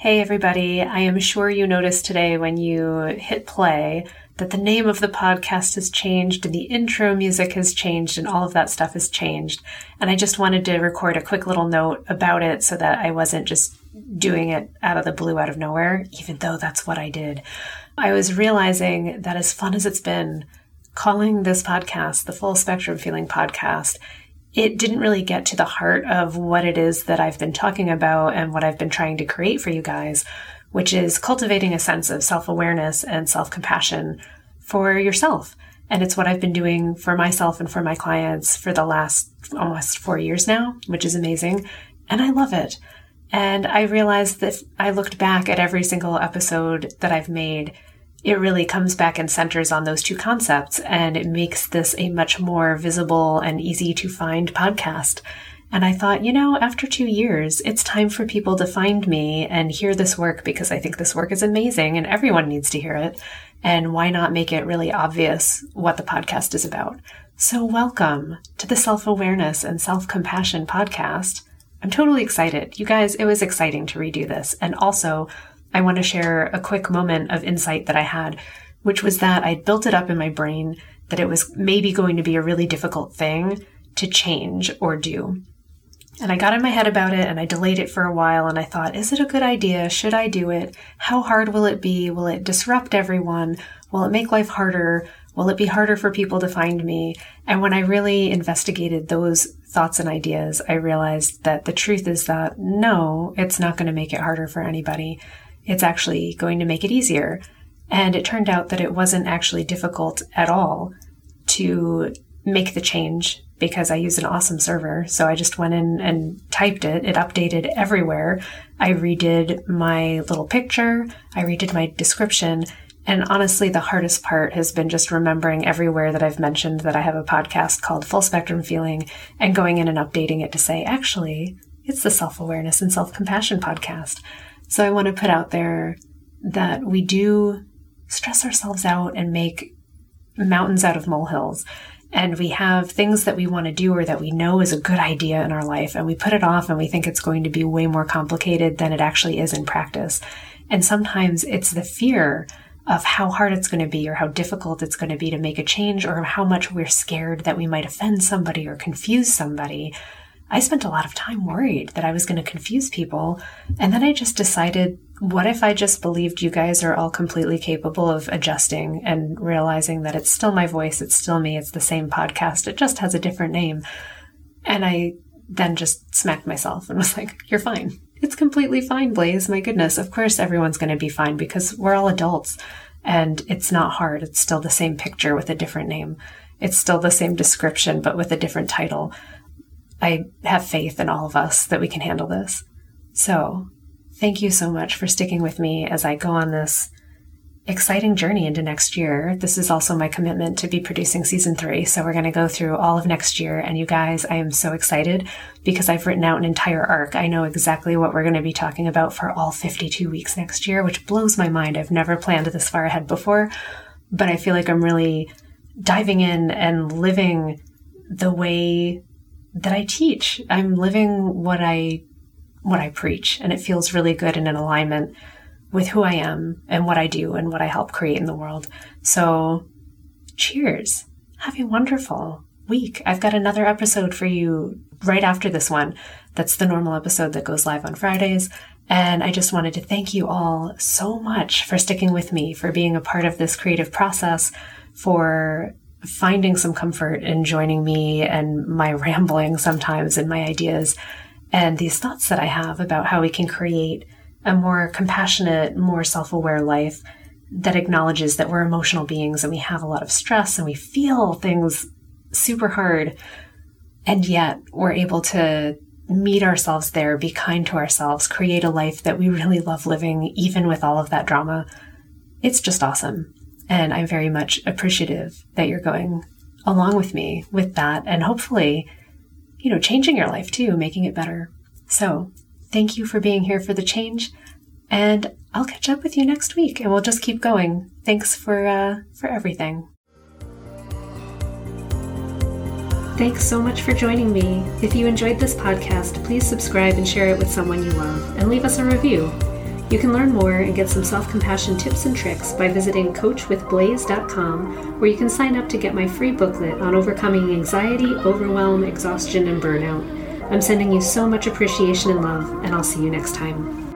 Hey, everybody. I am sure you noticed today when you hit play that the name of the podcast has changed and the intro music has changed and all of that stuff has changed. And I just wanted to record a quick little note about it so that I wasn't just doing it out of the blue, out of nowhere, even though that's what I did. I was realizing that as fun as it's been calling this podcast the Full Spectrum Feeling Podcast, it didn't really get to the heart of what it is that I've been talking about and what I've been trying to create for you guys, which is cultivating a sense of self awareness and self compassion for yourself. And it's what I've been doing for myself and for my clients for the last almost four years now, which is amazing. And I love it. And I realized that I looked back at every single episode that I've made it really comes back and centers on those two concepts and it makes this a much more visible and easy to find podcast. And I thought, you know, after two years, it's time for people to find me and hear this work because I think this work is amazing and everyone needs to hear it. And why not make it really obvious what the podcast is about? So welcome to the Self Awareness and Self Compassion podcast. I'm totally excited. You guys, it was exciting to redo this. And also, I want to share a quick moment of insight that I had, which was that I'd built it up in my brain that it was maybe going to be a really difficult thing to change or do. And I got in my head about it and I delayed it for a while and I thought, is it a good idea? Should I do it? How hard will it be? Will it disrupt everyone? Will it make life harder? Will it be harder for people to find me? And when I really investigated those thoughts and ideas, I realized that the truth is that no, it's not going to make it harder for anybody it's actually going to make it easier. And it turned out that it wasn't actually difficult at all to make the change because I use an awesome server. So I just went in and typed it. It updated everywhere. I redid my little picture. I redid my description. And honestly, the hardest part has been just remembering everywhere that I've mentioned that I have a podcast called Full Spectrum Feeling and going in and updating it to say, actually, it's the self awareness and self compassion podcast. So I want to put out there that we do stress ourselves out and make mountains out of molehills. And we have things that we want to do or that we know is a good idea in our life, and we put it off and we think it's going to be way more complicated than it actually is in practice. And sometimes it's the fear of how hard it's going to be or how difficult it's going to be to make a change or how much we're scared that we might offend somebody or confuse somebody I spent a lot of time worried that I was going to confuse people. And then I just decided, what if I just believed you guys are all completely capable of adjusting and realizing that it's still my voice, it's still me, it's the same podcast, it just has a different name. And I then just smacked myself and was like, you're fine. It's completely fine, Blaze. My goodness. Of course, everyone's going to be fine because we're all adults and it's not hard. It's still the same picture with a different name. It's still the same description, but with a different title. I have faith in all of us that we can handle this. So, thank you so much for sticking with me as I go on this exciting journey into next year. This is also my commitment to be producing season three. So, we're going to go through all of next year. And you guys, I am so excited because I've written out an entire arc. I know exactly what we're going to be talking about for all 52 weeks next year, which blows my mind. I've never planned this far ahead before, but I feel like I'm really diving in and living the way that I teach. I'm living what I what I preach and it feels really good and in alignment with who I am and what I do and what I help create in the world. So cheers. Have a wonderful week. I've got another episode for you right after this one. That's the normal episode that goes live on Fridays. And I just wanted to thank you all so much for sticking with me, for being a part of this creative process, for finding some comfort in joining me and my rambling sometimes and my ideas and these thoughts that I have about how we can create a more compassionate, more self aware life that acknowledges that we're emotional beings and we have a lot of stress and we feel things super hard. And yet we're able to meet ourselves there, be kind to ourselves, create a life that we really love living, even with all of that drama. It's just awesome. And I'm very much appreciative that you're going along with me with that and hopefully, you know, changing your life too, making it better. So thank you for being here for the change. And I'll catch up with you next week and we'll just keep going. Thanks for, uh, for everything. Thanks so much for joining me. If you enjoyed this podcast, please subscribe and share it with someone you love and leave us a review. You can learn more and get some self compassion tips and tricks by visiting coachwithblaze.com, where you can sign up to get my free booklet on overcoming anxiety, overwhelm, exhaustion, and burnout. I'm sending you so much appreciation and love, and I'll see you next time.